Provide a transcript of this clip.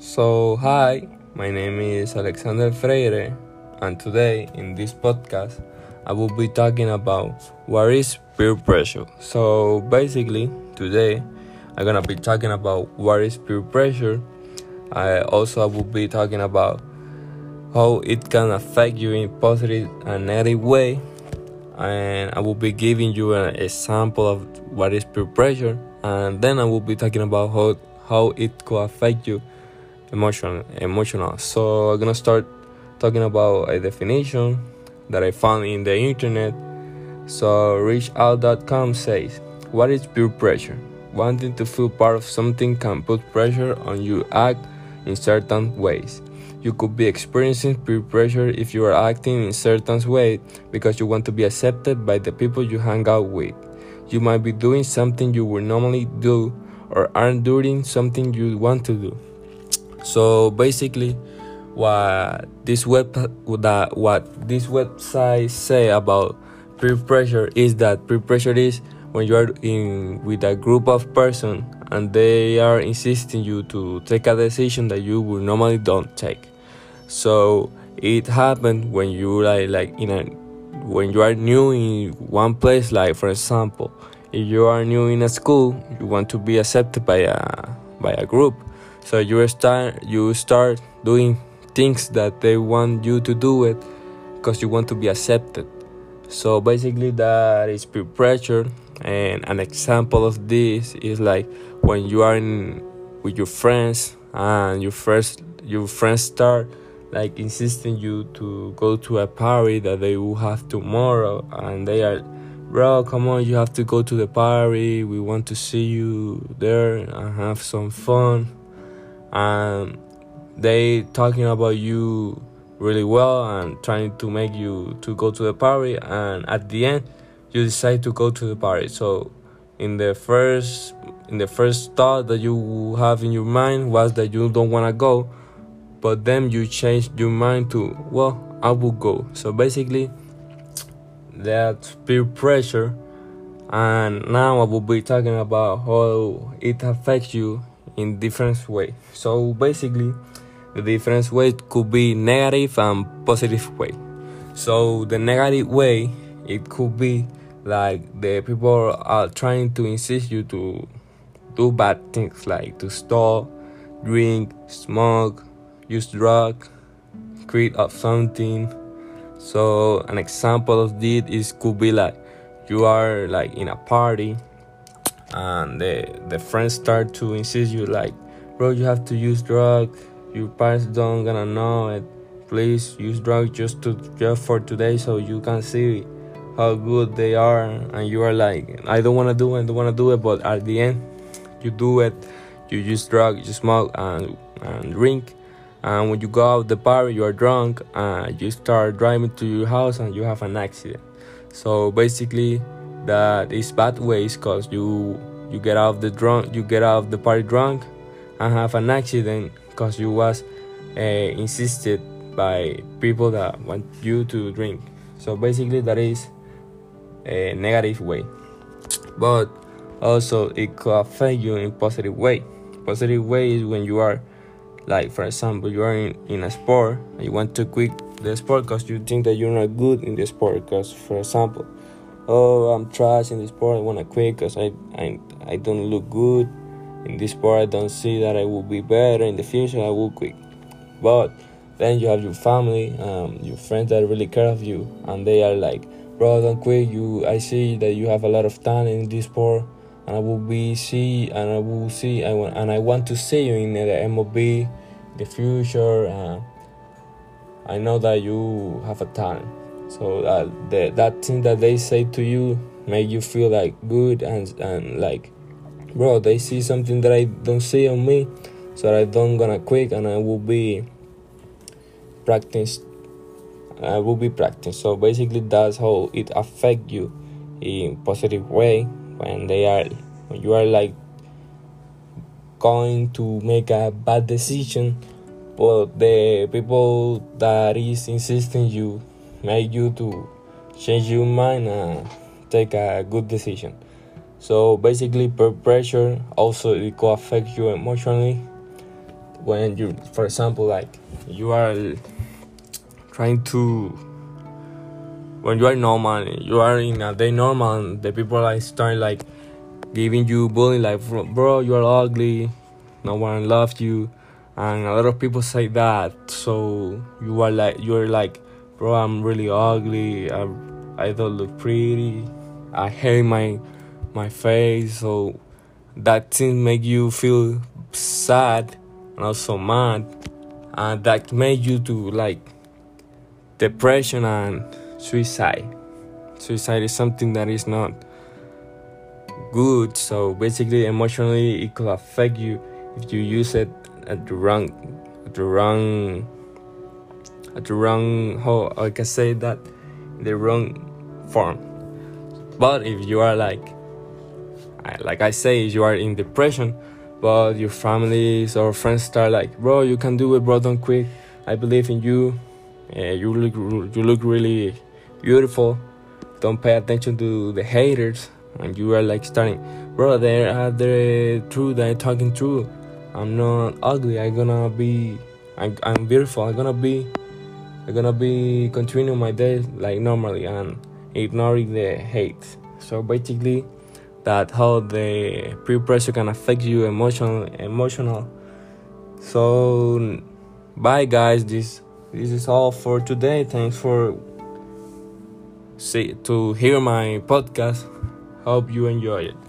So, hi, my name is Alexander Freire, and today in this podcast, I will be talking about what is peer pressure. So, basically, today I'm gonna be talking about what is peer pressure. I also will be talking about how it can affect you in positive and negative way, and I will be giving you an example of what is peer pressure, and then I will be talking about how how it could affect you emotional emotional. So i'm gonna start talking about a definition that i found in the internet. So reachout.com says what is peer pressure? Wanting to feel part of something can put pressure on you act in certain ways. You could be experiencing peer pressure if you are acting in certain ways because you want to be accepted by the people you hang out with. You might be doing something you would normally do or aren't doing something you want to do so basically, what this web that what this website say about peer pressure is that peer pressure is when you are in with a group of person and they are insisting you to take a decision that you would normally don't take. So it happened when you like like in a when you are new in one place like for example if you are new in a school you want to be accepted by a by a group so you start you start doing things that they want you to do it because you want to be accepted. So basically that is peer pressure and an example of this is like when you are in with your friends and your first your friends start like insisting you to go to a party that they will have tomorrow and they are bro come on you have to go to the party. We want to see you there and have some fun and they talking about you really well and trying to make you to go to the party and at the end you decide to go to the party. So in the first in the first thought that you have in your mind was that you don't want to go but then you change your mind to well i will go. So basically that peer pressure and now i will be talking about how it affects you in different way. So basically, the different way could be negative and positive way. So the negative way, it could be like the people are trying to insist you to do bad things like to steal, drink, smoke, use drug, create up something. So an example of this is could be like you are like in a party and the the friends start to insist you like bro you have to use drugs your parents don't gonna know it. Please use drugs just to just for today so you can see how good they are. And you are like i don't want to do it i don't want to do it but at the end you do it. You use drugs you smoke and, and drink. And when you go out the party you are drunk and you start driving to your house and you have an accident. So basically that is bad ways because you you get out of the drunk you get out of the party drunk and have an accident because you was uh, insisted by people that want you to drink. So basically that is a negative way. But also it could affect you in positive way. Positive way is when you are like for example you are in, in a sport and you want to quit the sport because you think that you're not good in the sport because for example oh i'm trash in this sport. I want to quit because I, I i don't look good. In this sport i don't see that i will be better in the future. I will quit. But then you have your family um, your friends that really care of you and they are like bro don't quit. You i see that you have a lot of talent in this sport and i will be see and i will see I want, and i want to see you in the mob the future uh, i know that you have a talent so uh, the, that thing that they say to you make you feel like good and and like bro they see something that i don't see on me so i don't gonna quit and i will be practice i will be practice so basically that's how it affect you in positive way when they are when you are like going to make a bad decision but the people that is insisting you make you to change your mind and take a good decision. So basically, peer pressure also it could affect you emotionally. when you for example like you are trying to when you are normal you are in a day normal the people like start like giving you bullying like bro you are ugly no one loves you and a lot of people say that so you are like you're like bro i'm really ugly. I, I don't look pretty. I hate my my face. So that thing make you feel sad and also mad. And that made you to like depression and suicide. Suicide is something that is not good. So basically emotionally it could affect you if you use it at the wrong at the wrong at the wrong how I can say that the wrong form. But if you are like like I say, you are in depression, but your families or friends start like, bro, you can do it, bro. Don't quit. I believe in you. Uh, you look you look really beautiful. Don't pay attention to the haters, and you are like starting, bro. They are the truth. They're talking true. I'm not ugly. I'm gonna be. I'm, I'm beautiful. I'm gonna be. I'm gonna be continuing my day like normally and ignoring the hate. So basically, that how the peer pressure can affect you emotional emotional. So bye guys. This this is all for today. Thanks for see to hear my podcast. Hope you enjoy it.